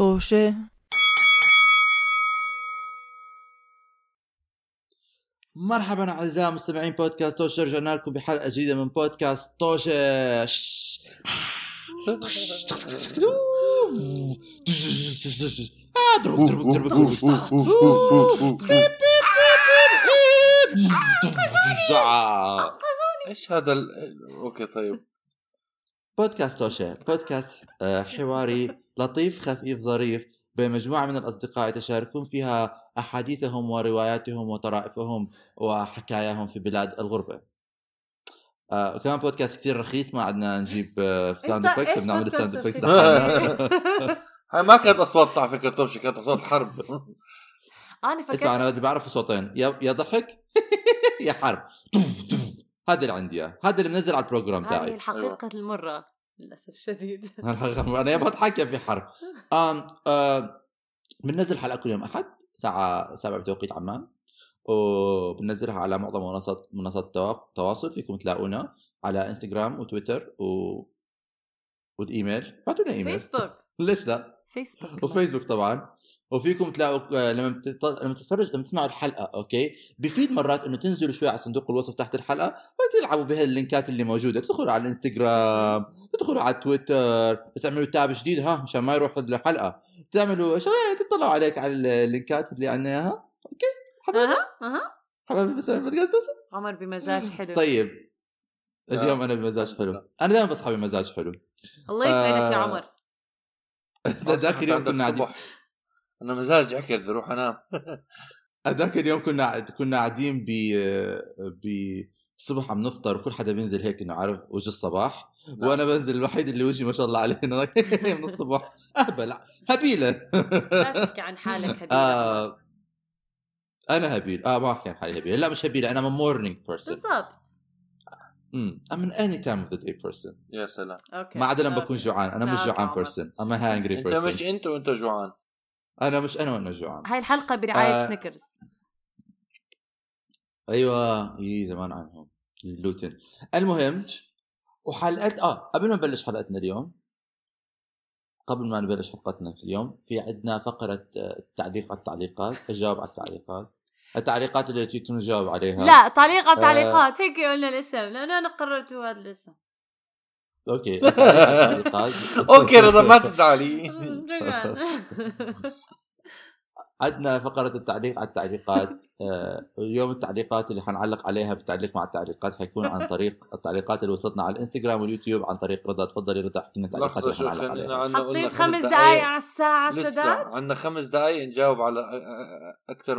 طوشة مرحبا أعزائي مستمعين بودكاست توشه رجعنا لكم بحلقة جديدة من بودكاست توشه إيش هذا. أوكي طيب بودكاست توشه بودكاست آه، حواري لطيف خفيف ظريف بين مجموعة من الأصدقاء يتشاركون فيها أحاديثهم ورواياتهم وطرائفهم وحكاياهم في بلاد الغربة. آه كمان بودكاست كثير رخيص ما عندنا نجيب آه sound effects بنعمل ساوند افكتس رخيص؟ هاي ما كانت أصوات على فكره توشه كانت أصوات حرب. أنا فكرت اسمع أنا بدي بعرف صوتين يا يا ضحك يا حرب. هذا اللي عندي إياه هذا اللي منزل على ال program هذه تاعي. الحقيقة للأسف الشديد. أنا يا بضحك يا في حرب. آم آه بننزل حلقة كل يوم أحد الساعة 7 بتوقيت عمان وبننزلها على معظم منصات منصات التوا- التواصل فيكم تلاقونا على إنستغرام وتويتر و والإيميل. بعتوا لنا إيميل. فيسبوك. ليش لا؟ فيسبوك وفيسبوك طبعا. وفيكم تلاقوا آه، لما بتط... لما تتفرج لما تسمعوا الحلقة أوكي؟ بفيد مرات إنه تنزلوا شوي على صندوق الوصف تحت الحلقة وتلعبوا بهاللينكات اللي موجودة. تدخلوا على الإنستغرام تدخلوا على تويتر بس تعملوا tab جديد ها مشان ما يروح الحلقة تعملوا شوية تطلعوا عليك على اللينكات اللي عندنا إياها. أوكي؟ حبايبي أها أها. حبايبي بس بودكاست عمر بمزاج حلو. طيب. اليوم أنا بمزاج حلو. أنا دائما بصحى بمزاج حلو. الله يسعدك يا آه، عمر. ذاك اليوم كنا قاعدين. أنا مزاجي عكر بدي أروح أنام. هذاك اليوم كنا كنا قاعدين ب ب الصبح عم نفطر وكل حدا بينزل هيك إنه عارف وجه الصباح. نعم. وأنا بنزل الوحيد اللي وجهي ما شاء الله عليه. إنه من الصبح اهبل هبيلة. لا تحكي عن حالك هدي آه أنا هبيل آه ما أحكي عن حالي هبيل لا مش هبيلة. أنا morning person بالضبط. I'm an any time of the day person. يا سلام. أوكي. ما عدا لما. بكون جوعان. أنا مش جوعان. person I'm a hungry أنت مش أنت وأنت جوعان. أنا مش أنا وأنا جوعان. هاي الحلقة برعاية آه. سنيكرز أيوه. إي زمان عنهم. اللوتن المهم وحلقت آه قبل ما نبلش حلقتنا اليوم قبل ما نبلش حلقتنا في اليوم في عندنا فقرة آه، التعليق على التعليقات الجواب على التعليقات. التعليقات اللي تيجي نجاوب عليها. لا تعليقات آه. تعليقات. هيك قلنا الاسم. لأنه أنا قررت هذا الاسم. أوكي. أوكي رضا ما تزعلي. عندنا فقرة التعليق على التعليقات. آه، اليوم التعليقات اللي حنعلق عليها بالتعليق مع التعليقات حيكون عن طريق التعليقات اللي وصلتنا على الإنستغرام واليوتيوب عن طريق رضا. تفضلي رضا احكي لنا التعليقات اللي حنعلق عليها. حطيت خمس دقائق على الساعة سداد عندنا خمس دقائق نجاوب على أكثر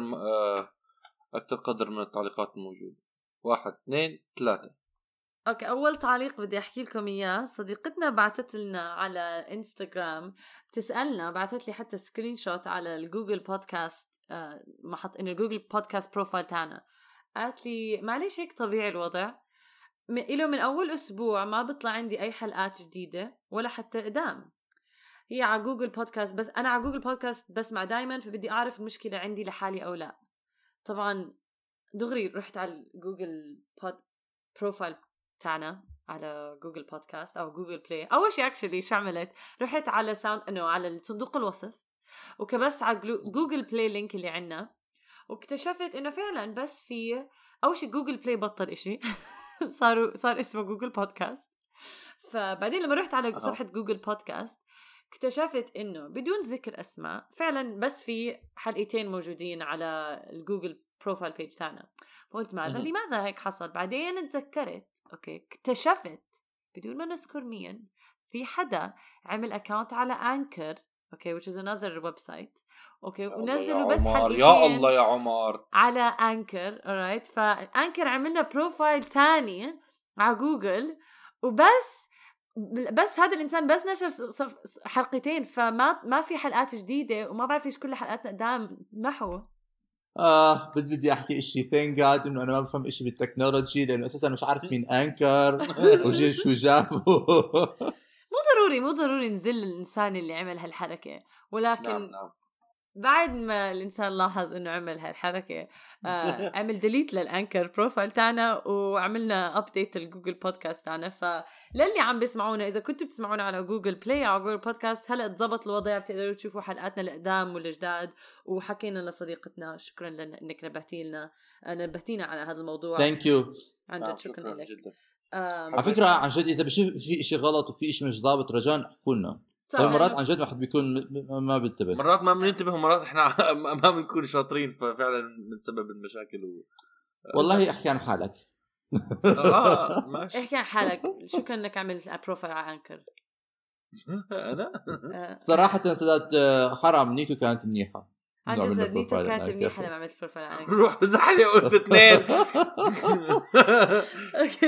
أكثر قدر من التعليقات الموجودة. واحد اثنين ثلاثة. أوكي أول تعليق بدي أحكي لكم إياه. صديقتنا بعثت لنا على إنستغرام. تسالنا بعثت لي حتى screenshot على الجوجل بودكاست آه، محط إنه الجوجل بودكاست profile تاعنا. قالت لي معلش هيك طبيعي الوضع. إله من أول أسبوع ما بيطلع عندي أي حلقات جديدة ولا حتى قدام هي على جوجل بودكاست بس أنا على جوجل بودكاست بسمع دائما فبدي أعرف المشكلة عندي لحالي أو لا. طبعا دغري رحت على جوجل بود profile تاعنا على Google Podcast أو Google Play أول شيء actually شو عملت؟ رحت على ساوند إنه على صندوق الوصف وكبست على Google Play link اللي عنا واكتشفت إنه فعلا بس في أول شيء Google Play بطل إشي. صاروا صار اسمه Google Podcast فبعدين لما رحت على. صفحة Google Podcast اكتشفت إنه بدون ذكر أسماء فعلا بس في حلقتين موجودين على ال Google profile page تاعنا. فقلت مهم. لماذا هيك حصل؟ بعدين تذكرت okay اكتشفت بدون ما نذكر مين في حدا عمل account على Anchor okay which is another website okay ونزلوا بس حلقتين يا الله يا عمر على Anchor alright ف Anchor عملنا profile تاني على جوجل وبس بس هذا الإنسان بس نشر حلقتين فما ما في حلقات جديدة وما بعرف ليش كل حلقاتنا قدام محو. آه بس بدي أحكي إشي عن جد إنه أنا ما بفهم إشي بال technology لأنه أساسا مش عارف مين Anchor وجي شو جابه. مو ضروري مو ضروري نزل الإنسان اللي عمل هالحركة ولكن نعم نعم. بعد ما الإنسان لاحظ إنه عمل هالحركة آه عمل delete لل Anchor profile تاعنا وعملنا update ال Google Podcast تاعنا. فللي عم بيسمعونا إذا كنتوا بتسمعونا على Google Play أو Google Podcast هلأ تزبط الوضع بتقدروا تشوفوا حلقاتنا القدام والجداد وحكينا لصديقتنا شكرا لانك نبهتي لنا آه، نبهتينا على هذا الموضوع. thank you عن نعم، جد شكرا لك. على فكرة عن جد إذا بشوف في شيء غلط وفي شيء مش زابط رجاء احكوا لنا صح. هاي مرات عن جد واحد بيكون ما بينتبه. مرات ما بننتبه ومرات إحنا ما بنكون شاطرين ففعلا بنسبب المشاكل و... والله احكي عن حالك. آه ماشي. احكي عن حالك. شكرا انك عملت profile على Anchor أنا؟ آه، صراحة سداد آه، حرام. نيته كانت منيحة. عن جد profile كانت منيحة. لما عملت profile على Anchor روح زحلي قلت اثنين.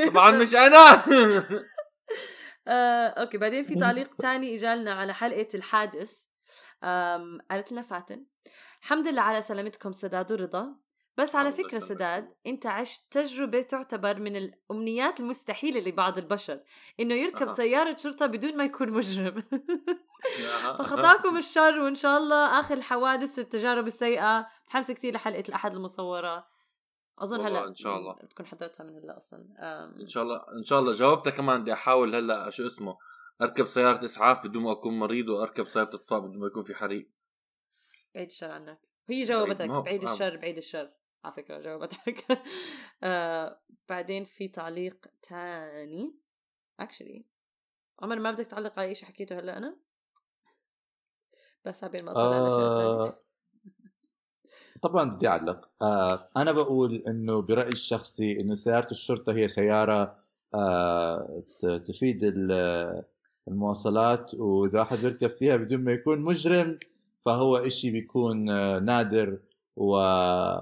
طبعا مش أنا. آه، okay بعدين في تعليق تاني إجالنا على حلقة الحادث آم، قالت لنا فاتن الحمد لله على سلامتكم سداد ورضا بس على فكرة. سداد أنت عشت تجربة تعتبر من الأمنيات المستحيلة لبعض البشر إنه يركب أها. سيارة شرطة بدون ما يكون مجرم. فخطاكم الشر وإن شاء الله آخر الحوادث والتجارب السيئة متحمسة كثير لحلقة الأحد المصورة أظن هلا إن شاء الله. بتكون حضرتها من هلا أصلا. إن شاء الله إن شاء الله. جاوبتها كمان بدي أحاول هلا شو اسمه أركب سيارة إسعاف بدون ما أكون مريض وأركب سيارة إطفاء بدون ما يكون في حريق. بعيد الشر عنك. هي جاوبتك هو- بعيد آه. الشر بعيد الشر. على فكرة جاوبتك آه بعدين في تعليق تاني. Actually عمر ما بدك تعلق على شيء حكيته هلا أنا؟ بس عبين ما اطلع على شيء تاني. آه طبعا بدي أعلق. آه أنا بقول إنه برأيي الشخصي إنه سيارة الشرطة هي سيارة آه تفيد ال- المواصلات وإذا واحد بيركب فيها بدون ما يكون مجرم فهو إشي بيكون آه نادر. و...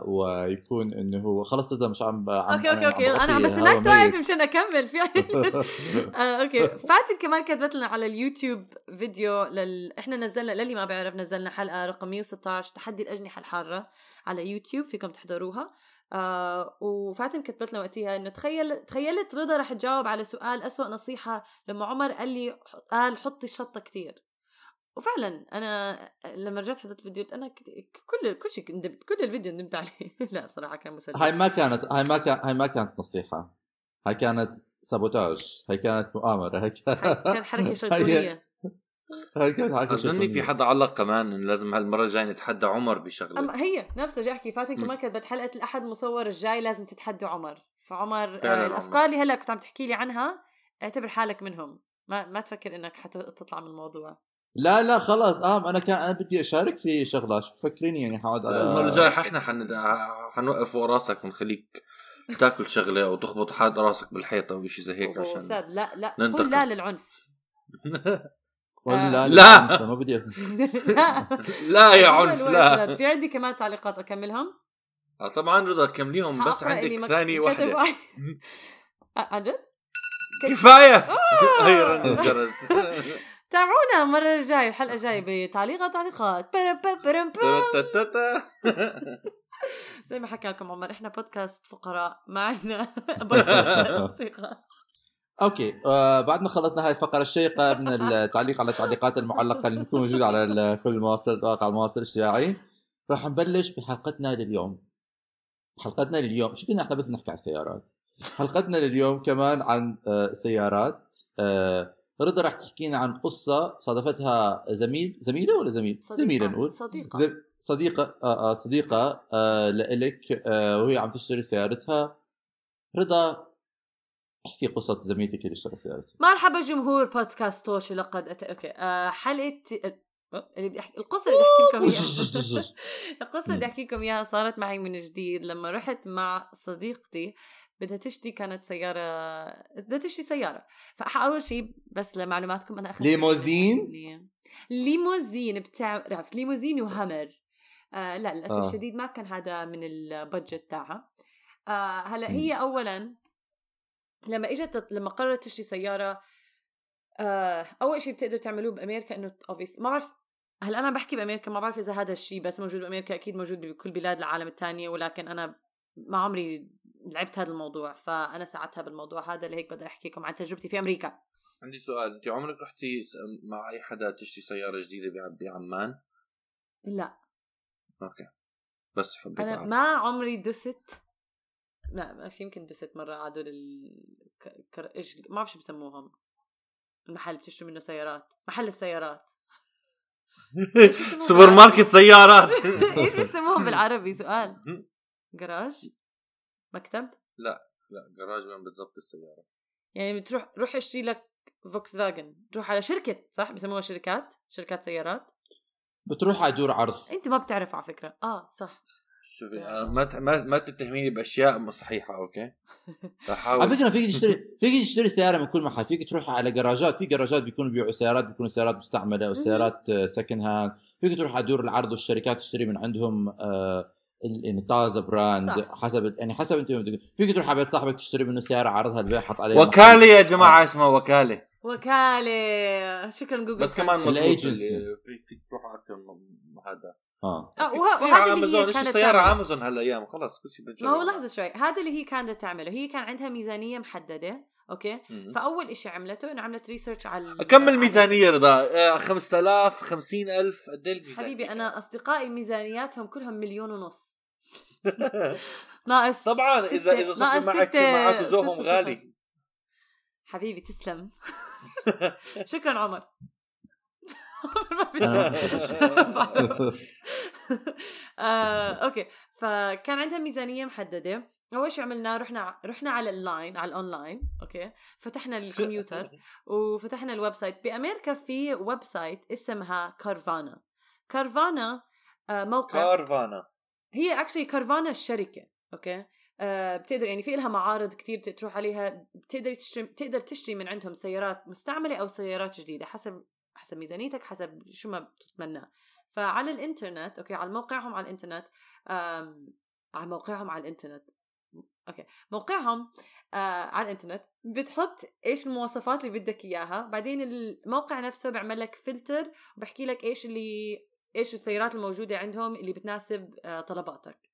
ويكون إنه هو خلص هذا مش عم عم okay okay okay. أنا عم بستناك توقف. مشان أكمل في آه، أوكي. فاتن كمان كتبت لنا على اليوتيوب فيديو لل... إحنا نزلنا للي ما بيعرف نزلنا حلقة رقم 116 تحدي الأجنحة الحارة على يوتيوب فيكم تحضروها. آه وفاتن كتبت لنا وقتها إنه تخيل تخيلت رضا رح تجاوب على سؤال أسوأ نصيحة لما عمر قال لي قال حطي الشطة كتير. وفعلا أنا لما رجعت حضرت الفيديو قلت أنا كل كل شيء ندمت كل الفيديو ندمت عليه. لا بصراحة كان مسلي. هاي ما كانت هاي ما كان هاي ما كانت نصيحة. هاي كانت سابوتاج. هاي كانت مؤامرة. هاي كانت كان حركه شيطانية. هاي كانت حركة اظني في. حدا علق كمان انه لازم هالمرة الجاية نتحدى عمر بشغلة. أما هي نفسها جاي أحكي فاتن. كمان كتبت حلقة الأحد مصور الجاي لازم تتحدوا عمر. فعمر آه عمر. الأفكار اللي هلأ كنت عم تحكي لي عنها اعتبر حالك منهم. ما ما تفكر إنك حتطلع من الموضوع. لا لا خلاص آه أنا كان أنا بدي أشارك في شغلات شو فكريني يعني حقعد على المره الجايه إحنا حن... حنوقف فوق راسك ونخليك تاكل شغلة أو تخبط حد راسك بالحيطة أو شيء زي هيك أوه، عشان أستاذ لا لا ننتقل. قل لا للعنف ولا لا. ما بدي لا لا يا عنف لا أستاذ. في عندي كمان تعليقات أكملهم آه، طبعا رضا كمليهم بس عندك مك- ثاني كتب واحدة واحد. آه، عن جد؟ كفاية آه. هي رن الجرس تابعونا المرة الجاية الحلقة الجاية بتعليقات تعليقات برم برم برم برم. تتتتا. زي ما حكى لكم عمر إحنا بودكاست فقراء ما عندنا موسيقى. okay آه بعد ما خلصنا هاي الفقرة الشيقة من التعليق على التعليقات المعلقة اللي بتكون موجودة على كل مواصل مواقع المواصل الاجتماعي راح نبلش بحلقتنا لليوم. حلقتنا لليوم شو كنا إحنا بس نحكي عن السيارات حلقتنا لليوم كمان عن آه سيارات آه رضا راح تحكينا عن قصة صادفتها زميل زميلة ولا زميل؟ صديقة. زميلة نقول. صديقة. زي- صديقة آه آه صديقة آه لإلك آه وهي عم تشتري سيارتها. رضا احكي قصة زميلتك اللي اشترت سيارتها. مرحبا جمهور بودكاست توشي لقد أت... أوكي آه حلقة آه، اللي بدي احكي القصة اللي بدي أحكي لكم إياها. القصة اللي بدي أحكي لكم إياها صارت معي من جديد لما رحت مع صديقتي. بدها تشتري كانت سيارة بدها تشتري سيارة فأول شيء بس لمعلوماتكم أنا أخذت ليموزين؟ ليموزين بتعرف ليموزين وهمر آه لا للأسف آه. الشديد ما كان هذا من البادجت تاعها آه هلأ. هي أولا لما إجت لما قررت تشتري سيارة آه أول شيء بتقدر تعملوه بأمريكا إنه obvious ما بعرف هلأ أنا بحكي بأمريكا ما بعرف إذا هذا الشيء بس موجود بأمريكا أكيد موجود بكل بلاد العالم الثانية ولكن أنا ما عمري لعبت هذا الموضوع فأنا ساعدتها بالموضوع هذا لهيك بقدر أحكي لكم عن تجربتي في أمريكا. عندي سؤال انت عمرك رحتي مع أي حدا تشتري سيارة جديدة بع- بعمان؟ لا. okay. بس حبيت أنا أعرف. ما عمري دست. لا مش يمكن دست مرة ال ك- كر... إيش ما بعرف شو بسموهم. المحل بتشتري منه سيارات. محل السيارات. سوبر ماركت سيارات. إيش بتسموهم بالعربي؟ سؤال. جراج؟ مكتب؟ لا جراج وين بالضبط السيارة. يعني بتروح روح اشتري لك فوكس فاجن تروح على شركة صح؟ بسموها شركات شركات سيارات. بتروح على دور عرض. أنت ما بتعرف على فكرة. آه صح. شوفي أنا ما ت- ما ما تتهميني بأشياء مو صحيحة okay؟ بحاول. على فكرة فيك تشتري فيك تشتري سيارة من كل محل. فيك تروح على جراجات في جراجات بيكونوا بيبيعوا سيارات بيكونوا سيارات مستعملة وسيارات second hand فيك تروح على دور العرض والشركات تشتري من عندهم آه يعني طازة brand صح. حسب يعني حسب انت فيك تروح على بيت صاحبك تشتري منه سيارة عرضها البيع حط عليها وكالة يا جماعة اسمها وكالة. وكالة. شكرا جوجل بس كمان. اللي فيك تروح على أكثر من هذا. آه. آه، وهذا على اللي هي أمازون. إيش كانت السيارة؟ تعمله. أمازون هالأيام. خلاص كل شيء ما هو لحظة شوي. هذا اللي هي كانت تعمله. هي كان عندها ميزانية محددة. okay؟ مم. فأول إشي عملته إنه عملت research على كم الميزانيه رضا. آه، 5000 50000 قد إيه الميزانيه حبيبي أنا أصدقائي ميزانياتهم كلهم مليون ونص. ناقص طبعا اذا إذا صرت معك معك ستة غالي. حبيبي تسلم. شكرا عمر. آه، okay. فكان عندها ميزانية محددة. أول شيء عملناه رحنا رحنا على ال line على ال online okay؟ فتحنا الكمبيوتر وفتحنا ال website. بأمريكا في website اسمها Carvana. Carvana آه، موقع Carvana. هي actually Carvana الشركة okay؟ آه بتقدر يعني في لها معارض كتير تروح عليها. بتقدر تشتري بتقدر تشتري من عندهم سيارات مستعملة أو سيارات جديدة حسب حسب ميزانيتك حسب شو ما بتتمناه. فعلى الإنترنت okay؟ على موقعهم على الإنترنت على موقعهم على الإنترنت. okay. موقعهم آه على الإنترنت بتحط إيش المواصفات اللي بدك إياها. بعدين الموقع نفسه بيعمل لك فلتر وبحكي لك إيش اللي إيش السيارات الموجودة عندهم اللي بتناسب آه طلباتك.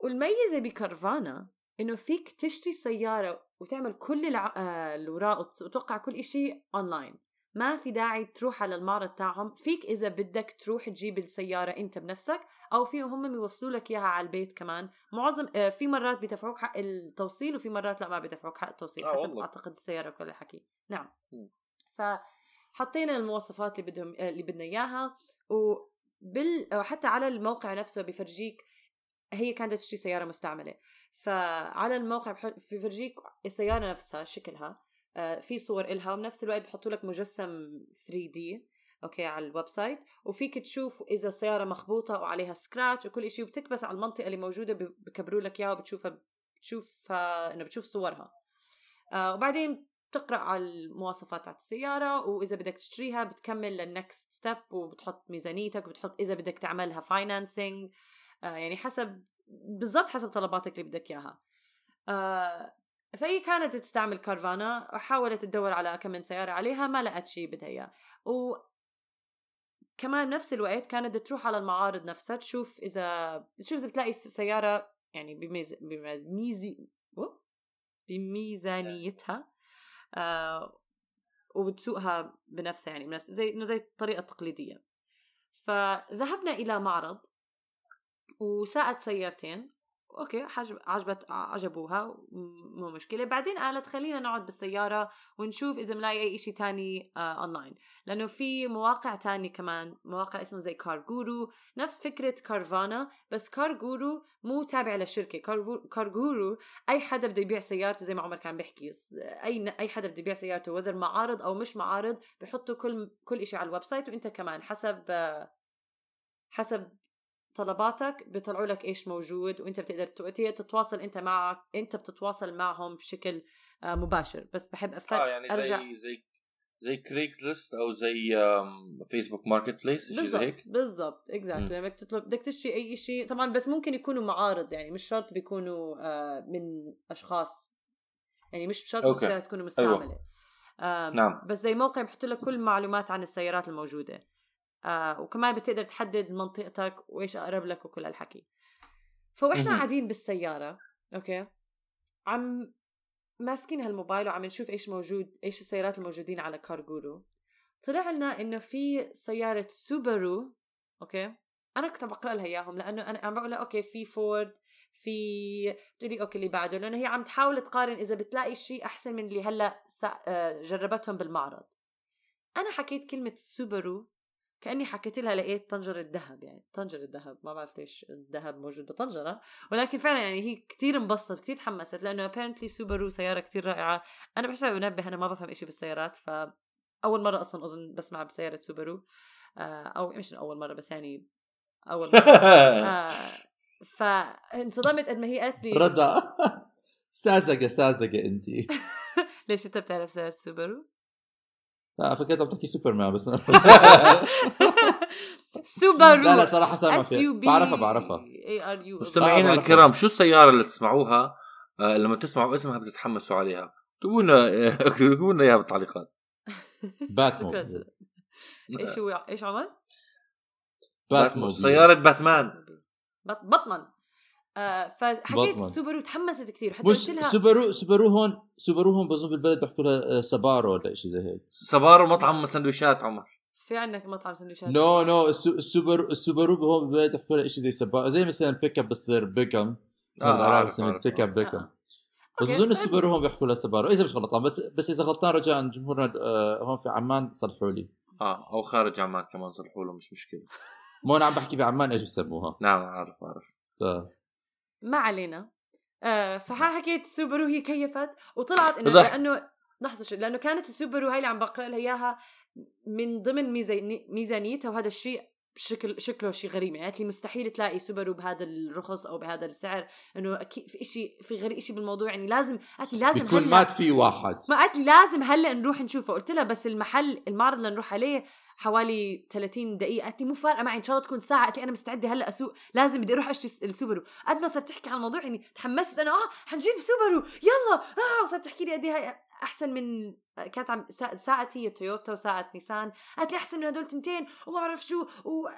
والميزة بكارفانا إنه فيك تشتري سيارة وتعمل كل الع... آه الاوراق وت- وتوقع كل إشي اونلاين ما في داعي تروح على المعرض تاعهم. فيك إذا بدك تروح تجيب السيارة أنت بنفسك أو في هم بيوصلوا لك إياها على البيت كمان. معظم آه في مرات بيدفعوك حق التوصيل وفي مرات لا ما بيدفعوك حق التوصيل آه حسب والله. أعتقد السيارة وكل الحكي. نعم. مم. فحطينا المواصفات اللي بدهم اللي بدنا إياها. وبال حتى على الموقع نفسه بفرجيك هي كانت تشتري سيارة مستعملة. فعلى الموقع بفرجيك السيارة نفسها شكلها آه، في صور إلها وبنفس الوقت بحطوا لك مجسم 3D okay على ال website. وفيك تشوف إذا السيارة مخبوطة وعليها scratch وكل شيء وبتكبس على المنطقة اللي موجودة بكبروا لك إياها وبتشوفها بتشوفها إنه بتشوف صورها. آه وبعدين بتقرأ على المواصفات تاعت السيارة وإذا بدك تشتريها بتكمل لل next step وبتحط ميزانيتك وبتحط إذا بدك تعملها financing آه يعني حسب بالضبط حسب طلباتك اللي بدك إياها. آه فهي كانت تستعمل كارفانا وحاولت تدور على كم من سيارة عليها ما لقت شيء بدها إياه. كمان بنفس الوقت كانت تروح على المعارض نفسها تشوف إذا تشوف إذا بتلاقي سيارة يعني بميز... بميزي؟ بميزانيتها آه وبتسوقها بنفسها يعني بنفس زي إنه زي الطريقة التقليدية فذهبنا إلى معرض وساقت سيارتين okay عجبت عجبوها مو مشكلة. بعدين قالت خلينا نقعد بالسيارة ونشوف إذا بنلاقي أي شيء تاني آه اونلاين لأنه في مواقع تانية كمان مواقع اسمه زي كارجورو نفس فكرة كارفانا بس كارجورو مو تابع للشركة. كارجورو أي حدا بده يبيع سيارته زي ما عمر كان بيحكي. أي أي حدا بده يبيع سيارته وذر معارض أو مش معارض بحطوا كل كل شيء على ال website وإنت كمان حسب آه، حسب طلباتك بيطلعوا لك إيش موجود وإنت بتقدر تتواصل أنت معك أنت بتتواصل معهم بشكل آه، مباشر. بس بحب أفر... آه يعني أرجع زي زي زي Craigslist أو زي Facebook Marketplace شيء زي هيك؟ بالضبط بالضبط exactly بدك تطلب بدك تشتري أي شيء طبعا بس ممكن يكونوا معارض يعني مش شرط بيكونوا آه، من أشخاص. يعني مش شرط okay. السيارة تكون مستعملة. آم، نعم. بس زي موقع بحط لك كل المعلومات عن السيارات الموجودة. آه وكمان بتقدر تحدد منطقتك وإيش أقرب لك وكل هالحكي. فوإحنا. قاعدين بالسيارة okay؟ عم ماسكين هالموبايل وعم نشوف إيش موجود إيش السيارات الموجودين على كارجورو طلع لنا إنه في سيارة سوبرو okay؟ أنا كنت عم بقرا لها إياهم لأنه أنا عم بقول لها okay في فورد في بتقولي okay اللي بعده لأنه هي عم تحاول تقارن إذا بتلاقي شيء أحسن من اللي هلأ سا- آه، جربتهم بالمعرض. أنا حكيت كلمة سوبرو كأني حكيت لها لقيت طنجرة ذهب يعني طنجرة ذهب ما بعرف ليش الذهب موجود بطنجرة. ولكن فعلا يعني هي كتير انبسطت كتير تحمست لأنه apparently سوبرو سيارة كتير رائعة. أنا بحسب بنبه أنا ما بفهم إشي بالسيارات ف أول مرة أصلا أظن بسمع بسيارة سوبرو آه، أو مش أول مرة بس يعني أول مرة. آه، فانصدمت قد ما هي قالت لي رضا. ساذجة ساذجة انت ليش أنت بتعرف سيارة سوبرو؟ لا فكرت عم تحكي سوبرمان بس. ما سوبرو لا لا صراحة سامع فيها. بعرفها بعرفها. اي ار يو مستمعينا آه، الكرام شو السيارة اللي تسمعوها؟ آه لما تسمعوا اسمها بتتحمسوا عليها. اكتبوا لنا اكتبوا لنا إياها بالتعليقات. شكرا. إيش هو إيش عمر؟ باتموبيل سيارة باتمان. بطمن آه فحكيت. سوبرو تحمست كثير حتى مش قلت لها سوبرو سوبرو هون سوبرو هون بظن بالبلد بيحكوا لها آه، سبارو ولا شيء زي هيك سبارو مطعم سندويشات عمر في عندك مطعم سندويشات نو نو السو- السوبر السوبرو هون بالبلد بيحكوا لها شيء زي سبارو زي مثلا pick up بتصير بيكم آه، بالعرب عارف، اسمها عارف، pick up. بيكم آه. اظن طيب. السوبرو هون بيحكوا لها سبارو إذا مش غلطان بس بس إذا غلطان رجاء جمهورنا آه، هون في عمان صلحوا لي آه أو خارج عمان كمان صلحوا له مش مشكلة مو أنا عم بحكي بعمان إيش بسموها نعم عارف عارف آه. ما علينا. آه فحكيت سوبرو هي كيفت وطلعت إنه. لأنه لحظة شوي لأنه كانت السوبرو هاي اللي عم بقرأ لها إياها من ضمن ميزاني- ميزانيتها وهذا الشيء شكل شكله شيء غريب. يعني قالت لي مستحيل تلاقي سوبرو بهذا الرخص أو بهذا السعر. إنه أكيد في شيء في غريب شيء بالموضوع. يعني لازم قالت لي لازم بيكون هلأ مات فيه واحد. ما قالت لي لازم هلأ نروح نشوفه. قلت لها بس المحل المعرض اللي نروح عليه حوالي 30 دقيقة. قالت لي مو فارقة معي إن شاء الله تكون ساعة. قالت لي أنا مستعدة هلأ أسوق. لازم بدي أروح أشتري السوبرو. قد ما صرت تحكي عن الموضوع يعني تحمست. أنا آه حنجيب سوبرو. يلا. آه وصارت تحكي لي قد هاي أحسن من كانت عم سا- ساعت هي تويوتا وساعت نيسان. قالت لي أحسن من هدول تنتين. وما بعرف شو. و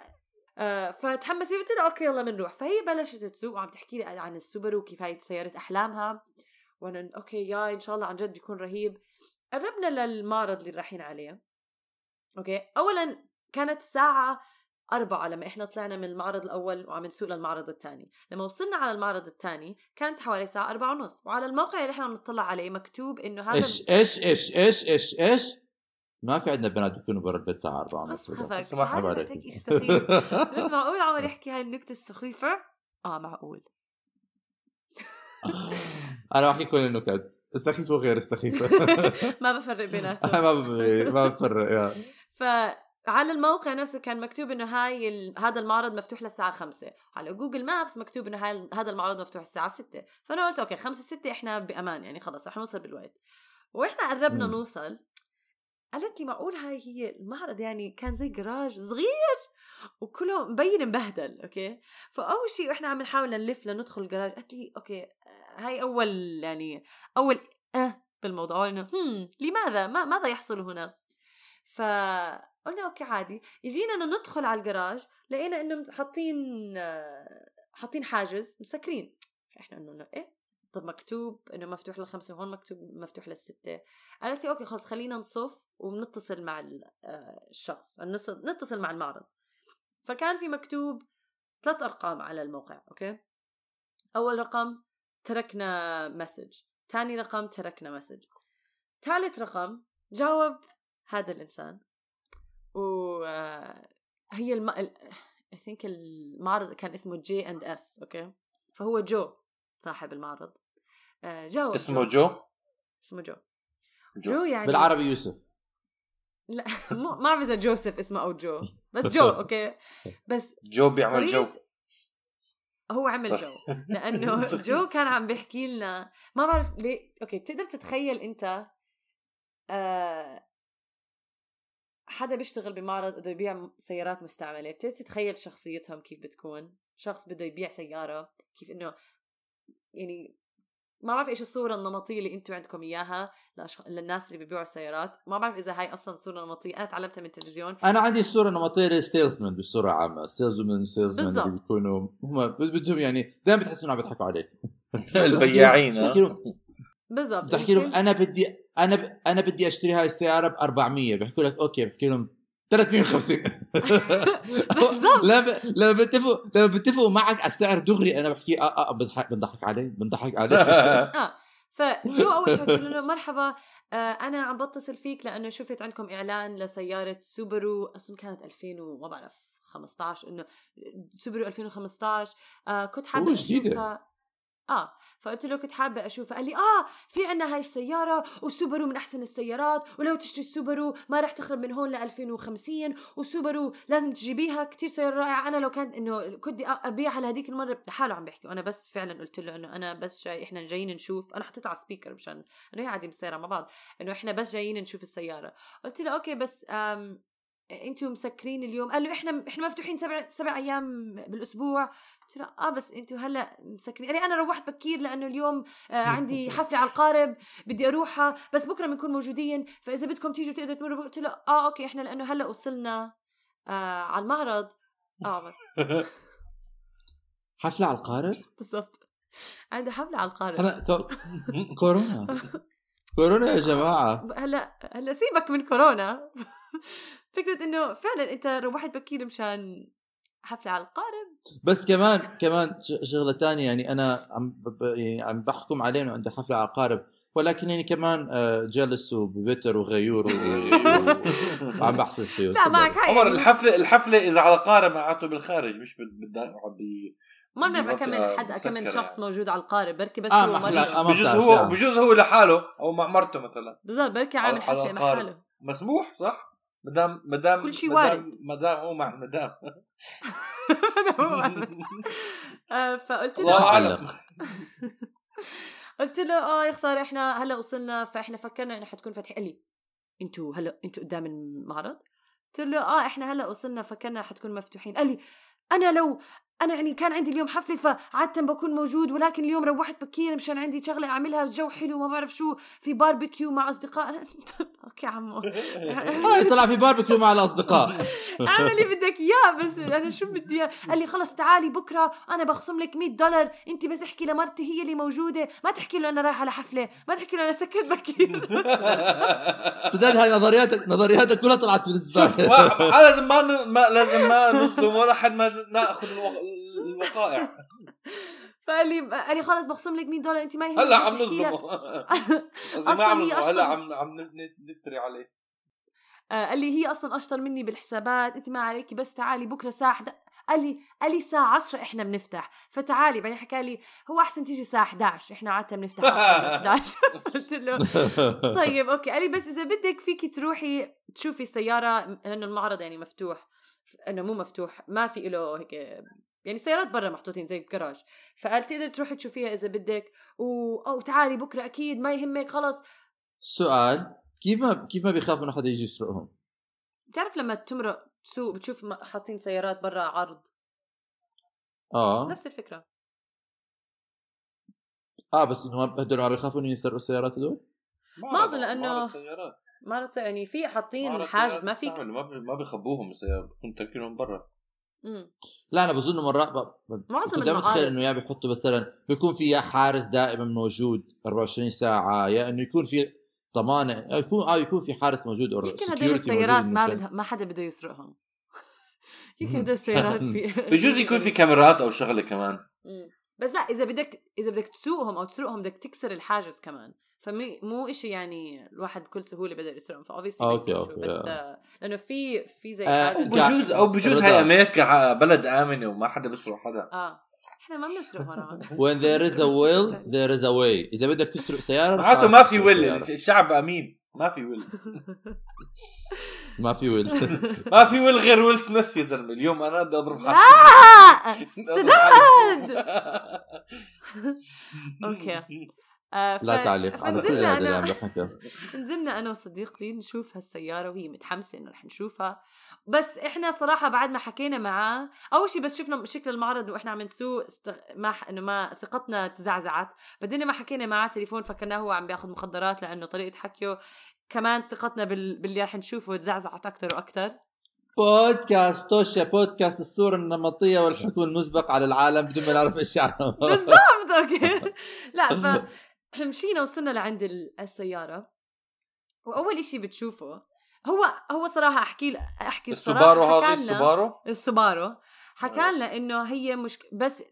آه فتحمست. قلت لها okay يلا بنروح. فهي بلشت تسوق وعم تحكي لي عن السوبرو وكيف هاي سيارة أحلامها. وأنا okay يا إن شاء الله عن جد بيكون رهيب. قربنا للمعرض اللي رايحين عليه. أوكي؟ اولا كانت الساعة أربعة لما إحنا طلعنا من المعرض الأول وعم نسوق للمعرض الثاني. لما وصلنا على المعرض الثاني كانت حوالي الساعة أربعة ونص. وعلى الموقع اللي إحنا عم نطلع عليه مكتوب إنه هذا إيش إيش إيش إيش إيش إيش؟ ما في عندنا بنات بيكونوا برا البيت الساعة 4 ونص سمح إيش سخيف سمعت معقول عمر يحكي هاي النكتة السخيفة؟ آه معقول. أنا بحكي كل النكت السخيفه وغير السخيفه ما بفرق بيناتهم. ما بفرق. فعلى الموقع نفسه كان مكتوب إنه هاي ال... هذا المعرض مفتوح للساعة خمسة. على Google Maps مكتوب إنه هاي... هذا المعرض مفتوح الساعة ستة. فأنا قلت okay خمسة ستة إحنا بأمان يعني خلص رح نوصل بالوقت. وإحنا قربنا. نوصل قالت لي معقول هاي هي المعرض؟ يعني كان زي جراج صغير وكله مبين مبهدل okay؟ فأول شيء وإحنا عم نحاول نلف لندخل الجراج. قالت لي okay آه، هاي أول يعني أول آه بالموضوع. انه هم لماذا؟ ما ماذا يحصل هنا؟ فقلنا okay عادي. يجينا إنه ندخل على الجراج لقينا إنه حاطين حاطين حاجز مسكرين. فإحنا إنه إيه؟ طب مكتوب إنه مفتوح للخمسة وهون مكتوب مفتوح للستة. قالت لي okay خلص خلينا نصف وبنتصل مع ال- الشخص نتصل مع المعرض. فكان في مكتوب ثلاث أرقام على الموقع okay؟ أول رقم تركنا message ثاني رقم تركنا message. ثالث رقم جاوب هذا الإنسان. و هي الم... I think المعرض كان اسمه J and S okay؟ فهو جو صاحب المعرض. آه، جاوب اسمه جو. اسمه جو. جو. جو يعني بالعربي يوسف. لا ما بعرف إذا جوزيف اسمه أو جو. بس جو okay؟ بس جو بيعمل جو. هو عمل صح. جو. لأنه جو كان عم بيحكي لنا ما بعرف ليه okay تقدر تتخيل أنت آه حدا بيشتغل بمعرض بده يبيع سيارات مستعملة بتقدر تتخيل شخصيتهم كيف بتكون؟ شخص بده يبيع سيارة كيف إنه يعني ما بعرف إيش الصورة النمطية اللي أنتم عندكم إياها لأشخ... للناس اللي بيبيعوا السيارات ما بعرف إذا هاي أصلا صورة نمطية أنا تعلمتها من التلفزيون. أنا عندي الصورة النمطيه لل salesman بالصورة عامة salesman salesman اللي. بيكونوا هم بدهم يعني دائما بتحسوا إنهم عم بيضحكوا عليك. البياعين بالضبط. بتحكي لهم أنا بدي أنا ب... أنا بدي أشتري هاي السيارة ب 400 بيحكوا لك okay بحكي لهم 350 بالضبط. لما لما بتفقوا لما بتفقوا معك على السعر دغري أنا بحكي آه آه بضحك بنضحك علي بنضحك علي آه فجو أول شيء قلت له مرحبا آه أنا عم بتصل فيك لأنه شفت عندكم إعلان لسيارة Subaru أظن كانت 2000 وما بعرف 15 إنه Subaru 2015 آه كنت حابه. أشوفها. آه فقلت له كنت حابة اشوفها قال لي آه في عنا هاي السيارة وال Subaru من أحسن السيارات ولو تشتري ال Subaru ما رح تخرب من هون ل 2050 وال Subaru لازم تجيبيها. كتير سيارة رائعة. أنا لو كان إنه كنت ابيعها لهديك المرة لحاله عم بحكي وأنا بس فعلا قلت له إنه أنا بس جاي إحنا جايين نشوف. أنا حطيته على speaker مشان إنه هي عادي بالسياره مع بعض. إنه إحنا بس جايين نشوف السيارة. قلت له okay بس إنتوا مسكرين اليوم؟ قال له إحنا إحنا مفتوحين سبع سبع أيام بالأسبوع. قلت له آه بس أنتوا هلأ مسكرين قال لي أنا روحت بكير لأنه اليوم آه عندي حفلة على القارب بدي أروحها بس بكرة بنكون موجودين. فإذا بدكم تيجوا تقدروا تمروا قلت له آه okay إحنا لأنه هلأ وصلنا آه على المعرض. آه حفلة على القارب؟ بالضبط. عنده حفلة على القارب. كو... كورونا. كورونا يا جماعة. هلأ هلأ سيبك من كورونا. فكرة إنه فعلا أنت روحت بكير مشان حفلة على القارب. بس كمان كمان شغلة تانية يعني أنا عم يعني عم بحكم عليه إنه عنده حفلة على القارب ولكن يعني كمان آه، جلس وببتر وغيور و- و- وعم بحصل فيه لا معك حق عمر يعني الحفله الحفلة إذا على قارب معناته بالخارج مش بال- ما بنعرف كمان حد كمان شخص يعني. موجود على القارب بركي بس آه، هو مريض. آه، بجوز هو يعني. بجوز هو لحاله أو مع مرته مثلا بالضبط بركي عامل حفلة مع. حاله مسموح صح؟ مدام مدام كل شي مدام- وارد. مدام هو مع مدام آه، فقلت الله له اعلم قلت له آه يا خسارة إحنا هلا وصلنا فإحنا فكرنا إنه حتكون فاتحه قال لي أنتوا هلا أنتوا قدام المعرض؟ قلت له آه إحنا هلا وصلنا فكرنا حتكون مفتوحين. قال لي أنا لو أنا يعني كان عندي اليوم حفلة فعادة بكون موجود ولكن اليوم روحت بكير مشان عندي شغلة أعملها جو حلو ما بعرف شو في باربيكيو مع أصدقاء. okay عمو. هاي طلع في باربيكيو مع الأصدقاء. أعمل اللي بدك إياه بس أنا شو بدي إياه؟ قال لي خلص تعالي بكرة أنا بخصم لك 100 دولار أنت بس احكي لمرتي هي اللي موجودة. ما تحكي له أنا رايحة على حفله ما تحكي له أنا سكرت بكير. سداد هاي نظرياتك نظرياتك كلها طلعت ما لازم ما, ن- ما لازم ما نظلم ولا حد ما نأخذ الوقائع فقال لي قال لي خلص بخصم لك 100 دولار انت ما يهمك هلا عم نظلمه. ما عم نظلمه. هلا عم عم نفتري عليه. آه، قال لي هي أصلا أشطر مني بالحسابات انت ما عليكي بس تعالي بكرة الساعة 11 قال لي قال لي الساعة 10 إحنا بنفتح فتعالي. بعدين حكى لي هو أحسن تيجي الساعة 11 إحنا عادة بنفتح أكثر من 11 قلت له طيب أوكي. قال لي بس إذا بدك فيكي تروحي تشوفي السيارة لأنه المعرض يعني مفتوح إنه مو مفتوح ما في له هيك يعني سيارات برا محطوطين زي بجراج. فقال تقدر تروحي تشوفيها إذا بدك و... أو تعالي بكرة أكيد ما يهمك خلص. سؤال كيف ما كيف ما بيخاف إنه حدا يجي يسرقهم؟ بتعرف لما تمرق سوق بتشوف حاطين سيارات برا عرض؟ آه. نفس الفكرة. آه بس إنه ما- هدول ما بيخافوا إنه يسرقوا السيارات هدول؟ ما أظن لأنه- معرض سيارات. سيارة يعني في حاطين حاجز ما فيك ما ما بيخبوهم السيارات بكون تركينهم برا. مم. لا أنا بظن مرات ب- ب- معظم كنت دائما أتخيل. إنه يا بيحطوا مثلا بيكون في يا حارس دائما موجود 24 ساعة يا إنه يكون في ضمانه يكون آه يكون في حارس موجود أو يمكن هدول security السيارات ما بدها ما حدا بده يسرقهم يمكن هدول السيارات في بجوز يكون في كاميرات أو شغلة كمان مم. بس لا إذا بدك إذا بدك تسوقهم أو تسرقهم بدك تكسر الحاجز كمان. فمي مو إشي يعني الواحد بكل سهولة بقدر يسرقهم. ف obviously okay، okay، بس آه. آه، لأنه في في زي آه، بجوز أو بجوز هي رضا. أمريكا ع- بلد آمنة وما حدا بيسرق حدا. آه إحنا ما بنسرق هون. When there is a will there is a way. إذا بدك تسرق سيارة معناته آه، ما في سيارة. الشعب أمين. ما في will. ما في will. ما في ويل غير ويل سميث يا زلمة. اليوم أنا بدي أضرب لا أضرب حد. سداد! أوكي. آه، لا ف- تعليق. على كل هذا اللي عم نزلنا أنا وصديقتي نشوف هالسيارة وهي متحمسة إنه رح نشوفها. بس إحنا صراحة بعد ما حكينا معاه أول شيء بس شفنا شكل المعرض وإحنا عم نسوق استغ... ما ح... إنه ما ثقتنا تزعزعت. بعدين ما حكينا معاه تليفون فكرناه هو عم بياخذ مخدرات لأنه طريقة حكيه كمان ثقتنا بال... باللي رح نشوفه تزعزعت أكثر وأكثر بودكاست touché بودكاست الصورة النمطية والحكم المسبق على العالم بدون ما نعرف إيش عنه بالضبط okay. لا ف مشينا وصلنا لعند ال- السيارة. وأول إشي بتشوفه هو هو صراحة أحكي أحكي الصراحه ال Subaru هذا ال Subaru؟ ال Subaru. حكى آه. لنا إنه هي مش بس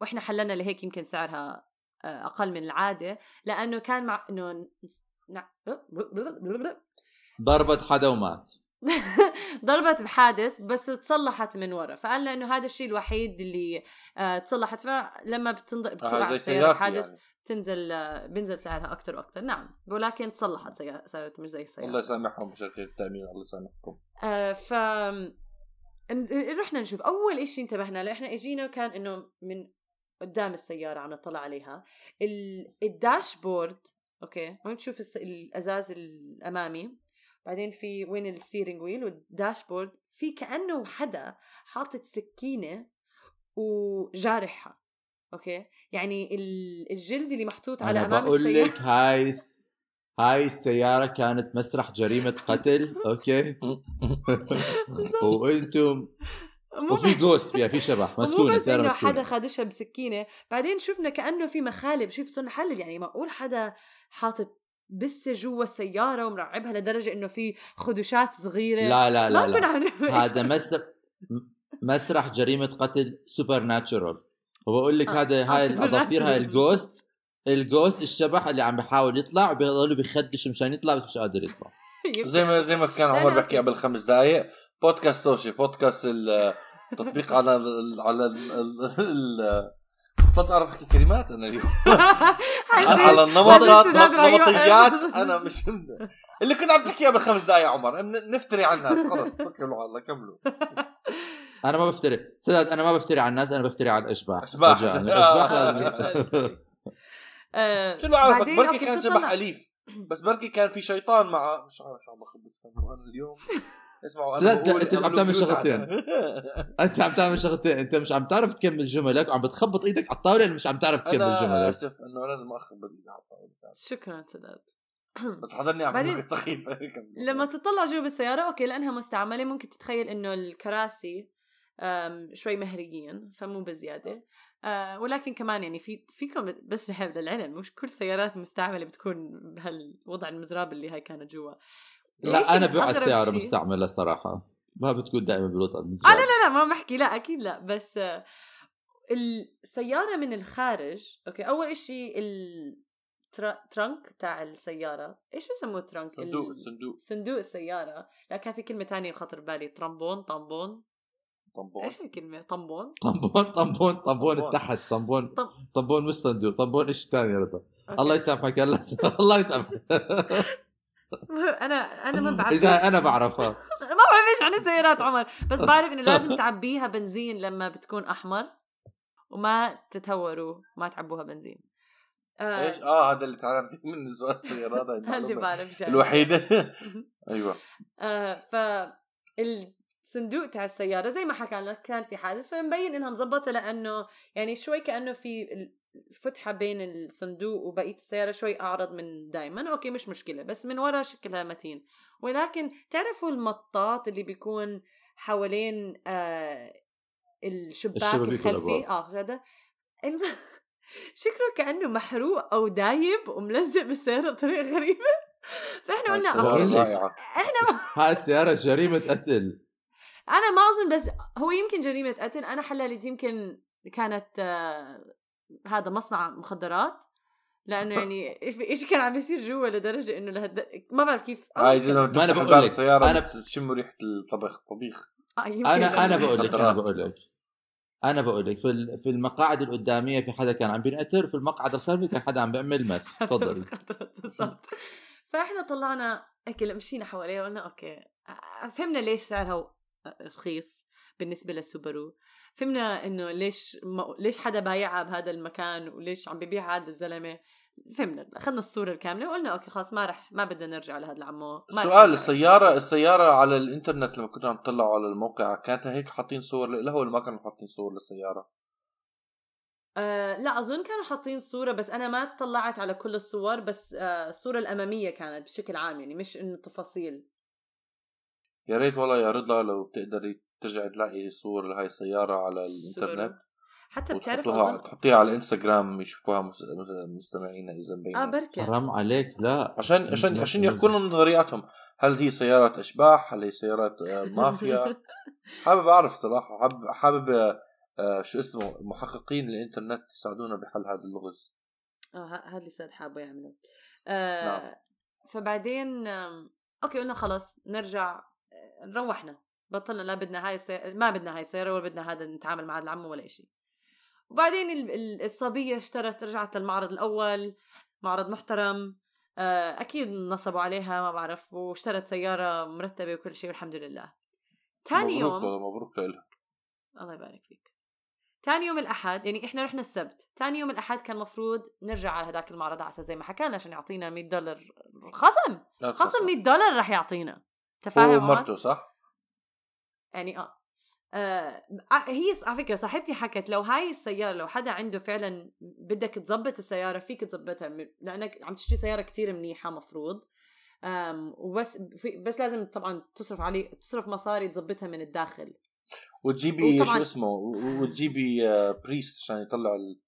وإحنا حللنا لهيك يمكن سعرها آه، أقل من العادة لأنه كان مع إنه ضربت حدا ومات. ضربت بحادث بس تصلحت من ورا فقال لنا إنه هذا الشيء الوحيد اللي آه تصلحت فلما بتنض... بتوقع آه سيارتي بحادث يعني. بتنزل آه بينزل سعرها أكثر وأكثر نعم ولكن تصلحت صارت مش زي السيارة. الله يسامحهم شركه التأمين الله يسامحكم. آه ف رحنا نشوف. أول إشي انتبهنا له إحنا إجينا وكان إنه من قدام السيارة عم نطلع عليها. ال... ال dashboard okay وين تشوف الس... الأزاز الأمامي. بعدين في وين ال steering wheel وال dashboard. في كأنه حدا حاطط سكينة وجارحها. okay؟ يعني ال- الجلد اللي محطوط على أنا أمام بقول لك هاي هاي السيارة كانت مسرح جريمة قتل okay؟ وأنتم وفي ghost فيها في شبح مسكونة سيارة إنه حدا مسكونة خادشها بسكينه بعدين شفنا كأنه في مخالب شوف صرنا نحلل يعني معقول حدا حاطط بسة جوا السيارة ومرعبها لدرجة إنه في خدوشات صغيرة. لا لا لا, لا. هذا مسرح مسرح جريمة قتل supernatural وبقول لك آه، هذا آه، هاي. الأظافير هاي ال ghost ال ghost الشبح اللي عم بيحاول يطلع وبيضلوا بيخدش مشان يطلع بس مش قادر يطلع زي ما زي ما كان عمر بحكي. قبل خمس دقائق بودكاست سوشي بودكاست التطبيق على ال على ال ال- بطلت أعرف أحكي كلمات أنا اليوم على النمطات. نمطيات أنا مش اللي كنت عم تحكيها بالخمس دقائق يا عمر ن- نفتري على الناس خلص توكلوا على الله كملوا أنا ما بفتري سداد أنا ما بفتري على الناس أنا بفتري على الإشباح. أشباح. رجاءً، آه. الإشباح. لازم آه، شو اللي عارفك بركي كان شبح أليف. بس بركي كان في شيطان مع مش عارف شو عم بخبص أنا اليوم. اسمعوا أنا أنت عم تعمل شغلتين. أنت عم تعمل شغلتين. أنت مش عم تعرف تكمل جملك وعم بتخبط إيدك على الطاولة اللي مش عم تعرف تكمل أنا جملك. آسف إنه لازم اخبر اللي حاطه شكرا سداد بس حضرني عم بعدين- سخيفة. لما تطلع جوا بالسيارة أوكي لأنها مستعملة. ممكن تتخيل إنه الكراسي شوي مهريين فمو بزيادة. آه ولكن كمان يعني في فيكم بس بحب للعلم مش كل سيارات مستعملة بتكون بهالوضع المزري اللي هاي كانت جوا؟ لا أنا السيارة شي- مستعملة صراحة. ما بتكون دائما بالوضع آه المزري. لا لا لا ما بحكي لا أكيد لا بس آه السيارة من الخارج okay أول إشي ال trunk تاع السيارة. إيش بسموه trunk؟ صندوق الصندوق صندوق. السيارة. لا كان في كلمة تانية خطر بالي ترامبون طامبون. طنبون. إيش الكلمة؟ طامبون طنبون طنبون طنبون طنبون. تحت طنبون طنبون مش صندوق طنبون إيش ثاني يا رضا. الله يسامحك الله يسامحك الله يسامحك. أنا أنا ما بعرف. إذا أنا بعرفها ما بعرف إيش عن السيارات عمر. بس بعرف إنه لازم تعبيها بنزين لما بتكون أحمر وما تتهوروا ما تعبوها بنزين. آه إيش؟ آه هذا اللي تعلمت من سواقة السيارات هاي اللي بعرف الوحيدة. أيوه. آه ف الصندوق تاع السيارة زي ما حكى لك كان في حادث فمبين إنها مزبطة لأنه يعني شوي كأنه في فتحة بين الصندوق وبقية السيارة شوي أعرض من دائما أوكي مش مشكلة بس من ورا شكلها متين. ولكن تعرفوا المطاط اللي بيكون حوالين آه الشباك الخلفي. آه هذا. الم... شكله كأنه محروق أو دايب وملزق بالسيارة بطريقة غريبة. فإحنا قلنا إحنا ما هاي السيارة جريمة قتل. أنا ما أظن بس هو يمكن جريمه قتل أنا حللت يمكن كانت آه هذا مصنع مخدرات لأنه يعني إيش- إيش كان عم يصير جوا لدرجة إنه لهد... ما بعرف كيف. هاي زي لما ما أنا تفتح بقول لك، السياره أنا- بس تشم ريحة الطبخ طبيخ. آه أنا أنا بقول لك أنا. بقول لك أنا بقول لك في ال- في المقاعد القدامية في حدا كان عم بينقتل في المقعد الخلفي كان حدا عم بيعمل مس. تفضل بالضبط. فإحنا طلعنا هيك مشينا حواليه وقلنا okay آه، فهمنا ليش سعرها رخيص بالنسبة لل Subaru. فهمنا إنه ليش ما ليش حدا بايعها بهذا المكان وليش عم ببيعها هذا الزلمة؟ فهمنا أخذنا الصورة الكاملة وقلنا okay خلاص ما رح ما بدنا نرجع لهذا العمو. نرجع. السياره السيارة على الإنترنت لما كنا عم نطلعوا على الموقع كانت هيك حاطين صور لها ولا ما كانوا حاطين صور للسيارة؟ آه لا أظن كانوا حاطين صورة بس أنا ما اطلعت على كل الصور بس آه الصورة الأمامية كانت بشكل عام يعني مش إنه تفاصيل. يا ريت والله يا رضا لو بتقدري ترجعي تلاقي صور لهي السيارة على الإنترنت. حتى بتعرف وتحطوها تحطيها على الإنستغرام يشوفوها مس- مس- مستمعينا إذا مبينه آه بركة. حرام عليك لا. عشان عشان عشان لنا نظرياتهم. هل هي سيارات أشباح؟ هل هي سيارات آه، مافيا؟ حابب أعرف صراحة. حابب حابب آه، شو اسمه محققين الإنترنت يساعدونا بحل هذا اللغز. آه هذا اللي ساد حابه يعمله. آه نعم. فبعدين أوكي قلنا خلاص نرجع روحنا. بطلنا لا بدنا هاي السيارة ما بدنا هاي السيارة ولا بدنا هذا نتعامل مع هذا العمو ولا شيء وبعدين ال- ال- الصبية اشترت رجعت للمعرض الأول معرض محترم آه، أكيد نصبوا عليها ما بعرف واشترت سيارة مرتبة وكل شيء والحمد لله. تاني مبروك يوم مبروك لها الله يبارك فيك. تاني يوم الأحد يعني إحنا رحنا السبت. تاني يوم الأحد كان مفروض نرجع على هذاك المعرض على أساس زي ما حكى لنا عشان يعطينا 100 دولار خصم. خصم. 100 دولار رح يعطينا. تفاهم عمر؟ ومرته صح؟ يعني آه آه، هي على فكرة صاحبتي حكت لو هاي السيارة لو حدا عنده فعلا بدك تظبط السيارة فيك تظبطها لأنك عم تشتري سيارة كتير منيحة مفروض وبس في بس لازم طبعا تصرف عليه تصرف مصاري تظبطها من الداخل وتجيبي شو اسمه وتجيبي آه، بريست عشان يطلع ال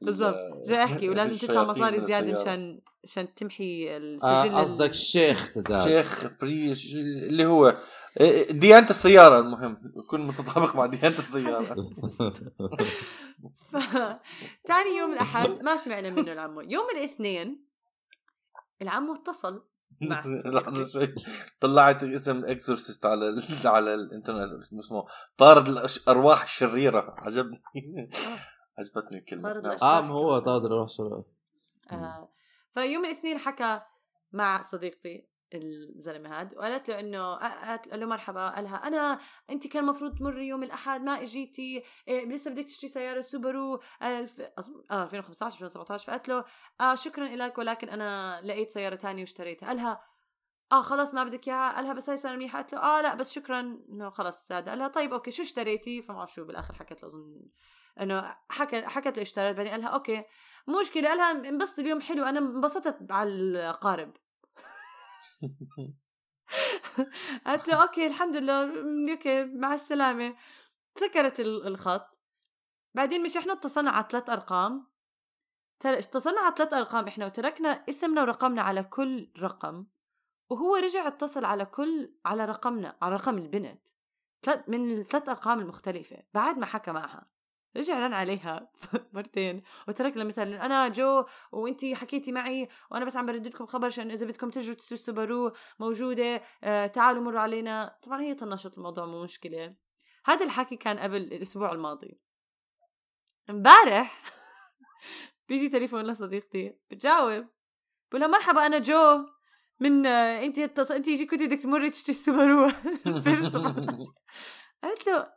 بالضبط. ال- جاي أحكي ولازم تدفع مصاري زيادة. مشان مشان تمحي السجل آه، قصدك الشيخ سداد شيخ شو- اللي هو آه، ديانة السيارة المهم يكون متطابق مع ديانة السيارة. ف... تاني يوم الأحد ما سمعنا منه العمو. يوم الاثنين العمو اتصل مع لحظة شوي. طلعت اسم exorcist على ال... على الإنترنت شو اسمه طارد الارواح الشريرة عجبني. عجبتني الكلمة. طارد نعم. آه ما هو طارد روح شريرة آه. فيوم الاثنين حكى مع صديقتي الزلمة هاد وقالت له إنه قالت له مرحبا. قالها أنا أنت كان المفروض تمري يوم الأحد ما إجيتي. إيه لسه بدك تشتري سيارة سوبارو ألف... آه 2015 2017 فقالت له آه شكرا لك ولكن أنا لقيت سيارة تانية واشتريتها. قالها آه خلص ما بدك إياها. قالها بس هاي سياره منيحه قالت له آه لا بس شكرا. إنه خلص هذا قالها طيب okay شو اشتريتي؟ فما بعرف شو. بالآخر حكت له أظن إنه حكت حكت له اشتريت. بعدين قالها okay. مو مشكله قالها انبسطي اليوم حلو. أنا انبسطت على القارب. قالت له okay الحمد لله. okay مع السلامة. سكرت ال- الخط. بعدين مش إحنا اتصلنا على ثلاث أرقام. اتصلنا على ثلاث أرقام إحنا وتركنا اسمنا ورقمنا على كل رقم. وهو رجع اتصل على كل على رقمنا على رقم البنت. من الثلاث أرقام المختلفة. بعد ما حكى معها. رجع رن عليها مرتين وترك لها مثال أنا جو وانتي حكيتي معي وأنا بس عم برد لكم خبر عشان إذا بدكم تجوا سوبارو موجودة آه تعالوا مروا علينا. طبعا هي طنشت الموضوع مو مشكلة. هذا الحكي كان قبل الأسبوع الماضي. امبارح بيجي تليفون لصديقتي. بتجاوب بقول لها مرحبا أنا جو. من آه، انت اتص... انت كنت بدك تمري تشتري سوبارو 2017 قالت له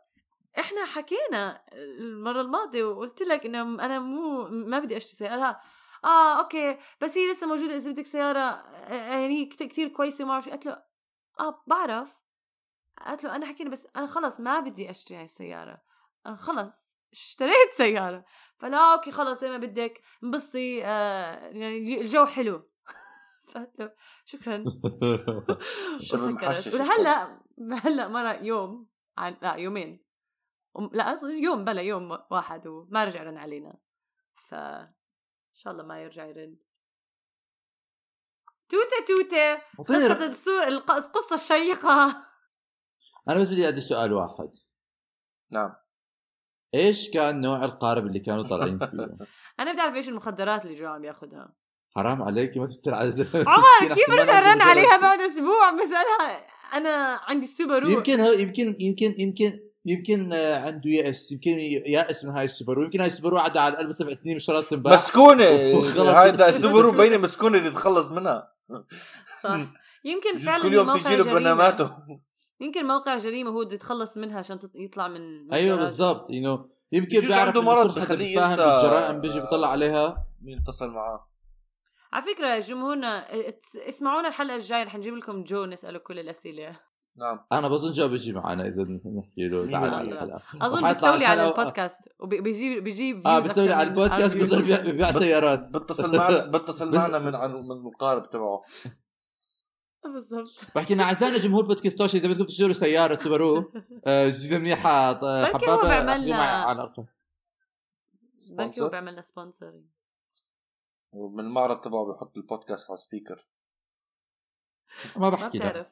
إحنا حكينا المرة الماضية وقلت لك إنه أنا مو ما بدي أشتري سيارة. آه okay بس هي لسه موجودة إذا بدك سيارة آه، يعني هي كتير كويسة وما بعرف شو. قالت له آه بعرف. قالت له أنا حكينا بس أنا خلص ما بدي أشتري هاي السيارة. أنا خلص اشتريت سيارة. فلا okay خلص زي ما بدك انبسطي آه يعني الجو حلو. شكرا. وسكرت وهلا هلأ مرة يوم عن لا يومين. وم- لا أصلاً يوم بلا يوم واحد وما رجع رن علينا. ف إن شاء الله ما يرجع يرن. توتة توتة. قصة ر- السور الق- القصة الشيقة. أنا بس بدي عندي سؤال واحد. نعم. إيش كان نوع القارب اللي كانوا طالعين فيه؟ أنا بتعرف إيش المخدرات اللي جو عم ياخذها حرام عليك ما تفتري على زلمه عمر كيف رجع رن عليها بعد أسبوع بسألها أنا عندي السوبارو. يمكن هو يمكن يمكن يمكن يمكن آه، عنده يأس. يمكن يائس من هاي السوبارو. يمكن هاي السوبارو عدى على القلب سبع سنين وشرط تنباع مسكونة. وخلص. هذا سوبارو بينه مسكونة تتخلص منها. صح. يمكن فعلا كل يوم موقع تيجي له جريمة. بناماته يمكن موقع جريمة هو بده يتخلص منها عشان يطلع من أيوه بالضبط. يو يمكن بيعرف عنده مرض بخليه فاهم ينسى. بالجرائم بيجي بيطلع عليها. مين اتصل معاه؟ على فكرة جمهورنا اسمعونا الحلقة الجاية رح نجيب لكم جو نسأله كل الأسئلة. نعم. أنا بظن جو بيجي معنا إذا نحكي له تعال. على الحلقة. أظن وحيطلع بيستولي على البودكاست وبيجيب بيجيب آه بيستولي على البودكاست views. بيبيع سيارات. بتصل معنا بتصل معنا من عن من القارب تبعه. بالضبط. بحكي لنا أعزائنا جمهور بودكاست توشي إذا بدكم تشتروا سيارة سوبارو آه، جدا منيحة ط- بركي هو حبابة بيعمل لنا- بركي هو. بيعمل لنا sponsor ومن المعرض تبعه بيحط البودكاست على speaker ما ما بحكي لا. بتعرف.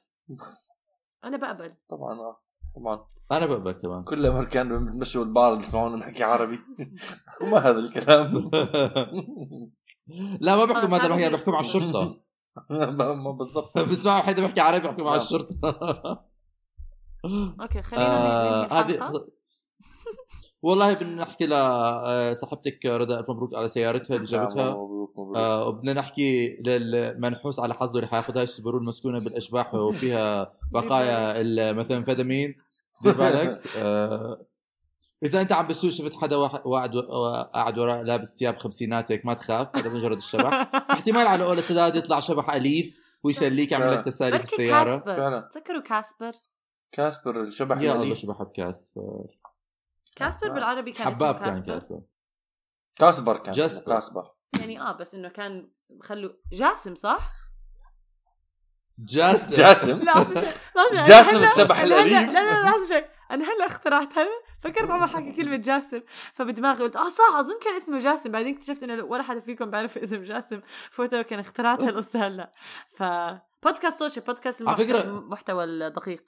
أنا بقبل. طبعا آه طبعا. أنا بقبل كمان. كل الامريكان بيمشوا البعض يسمعونا نحكي عربي. وما هذا الكلام. لا ما خلص، مثلا هذا هي بيحكوا مع الشرطة. ما ما بالضبط. بسمعوا حدا بيحكي عربي بيحكوا مع نعم. الشرطة. okay خلينا آه، هذه. والله بدنا نحكي لصاحبتك رضا ألف مبروك على سيارتها اللي جابتها. مبروك مبروك. آه وبدنا نحكي للمنحوس على حظه اللي حياخذ هاي المسكونة بالأشباح وفيها بقايا الميثامفيتامين دير بالك. آه إذا أنت عم بسوق شفت حدا واحد قاعد وراء لابس ثياب خمسينات هيك ما تخاف هذا مجرد الشبح. احتمال على قول السداد يطلع شبح أليف ويسليك يعمل لك تسالي في السيارة. كاسبر. فعلا. تذكروا كاسبر؟ كاسبر الشبح يا الله. شو بحب كاسبر بالعربي كان حباب اسمه كان كاسبر. كاسبر. كان جاسبر. كاسبر. يعني آه بس إنه كان خلوا جاسم صح؟ جاسم. جاسم؟ لا. جاسم أنا هلا- الشبح هلا- الأليف. لا لا لحظة شوي أنا هلا اخترعتها فكرت عمر حكي كلمة جاسم. فبدماغي قلت آه صح أظن كان اسمه جاسم. بعدين اكتشفت إنه ولا حدا فيكم بيعرف اسم جاسم. فقلت له كان اخترعتها القصة هلا. ف بودكاست توشي بودكاست على فكرة- المحتوى الدقيق.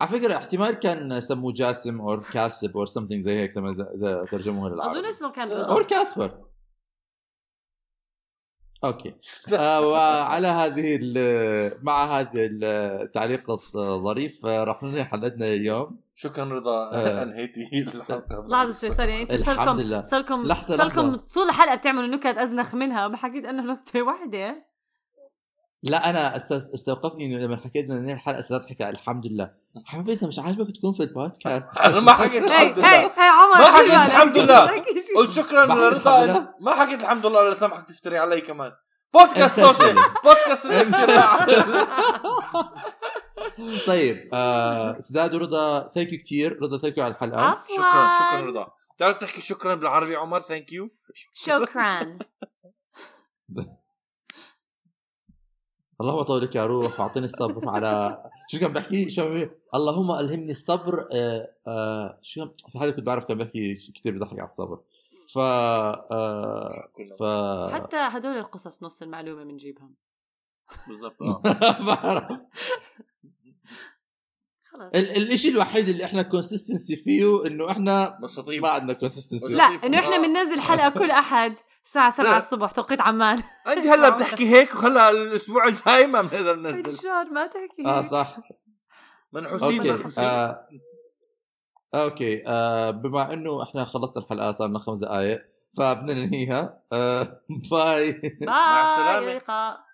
على فكرة احتمال كان سموه جاسم أو كاسب أو something زي هيك لما ترجموها اظن للعربي. اسمه كان أو أو رضا كاسبر. okay. آه وعلى هذه ال- مع هذا التعليق الظريف آه، راح ننهي حلقتنا اليوم. شكرا رضا. آه. أنهيتي الحلقة. لحظة شوي sorry يعني أنتوا لله. صاركم لحظة، صاركم لحظة. طول الحلقة بتعملوا نكت أزنخ منها ما حكيت أنه نكتة واحدة. لا أنا استوقفني إنه لما حكيت ننهي الحلقة أستاذ حكى الحمد لله. حبيبي اذا مش عاجبك تكون في البودكاست؟ أنا ما حكيت الحمد لله. هي عمر ما حكيت. الحمد لله. قلت شكرا ما حكيت لرضا الحمد لله. ما حكيت الحمد لله إلا سامحك تفتري علي كمان. بودكاست لي. بودكاست الافتراء. طيب آه سداد ورضا thank you كثير رضا thank you على الحلقة. عفوا. شكرا شكرا رضا. تعرف تحكي شكرا بالعربي عمر؟ thank you شكرا. اللهم طول لك يا روح واعطيني الصبر. على شو كان بحكي شو بحكي؟ اللهم ألهمني الصبر. آه آه شو كان؟ في حدا كنت بعرف كان بحكي كثير بضحك على الصبر. ف آه ف حتى هدول القصص نص المعلومة بنجيبها بالضبط. آه بعرف. خلاص. ال- الشيء الوحيد اللي إحنا consistent فيه إنه إحنا طيب ما عندنا consistency لا. إنه إحنا آه. بننزل حلقة كل أحد. الساعة 7 لا. الصبح توقيت عمان. أنت هلأ بتحكي هيك وهلأ الأسبوع الجاي ما بنقدر ننزل. الشهر ما تحكي آه. صح. منحوسين okay منحوسين. آه okay آه بما إنه إحنا خلصنا الحلقة صار لنا خمس دقائق فبدنا ننهيها آه bye. Bye مع اللقاء.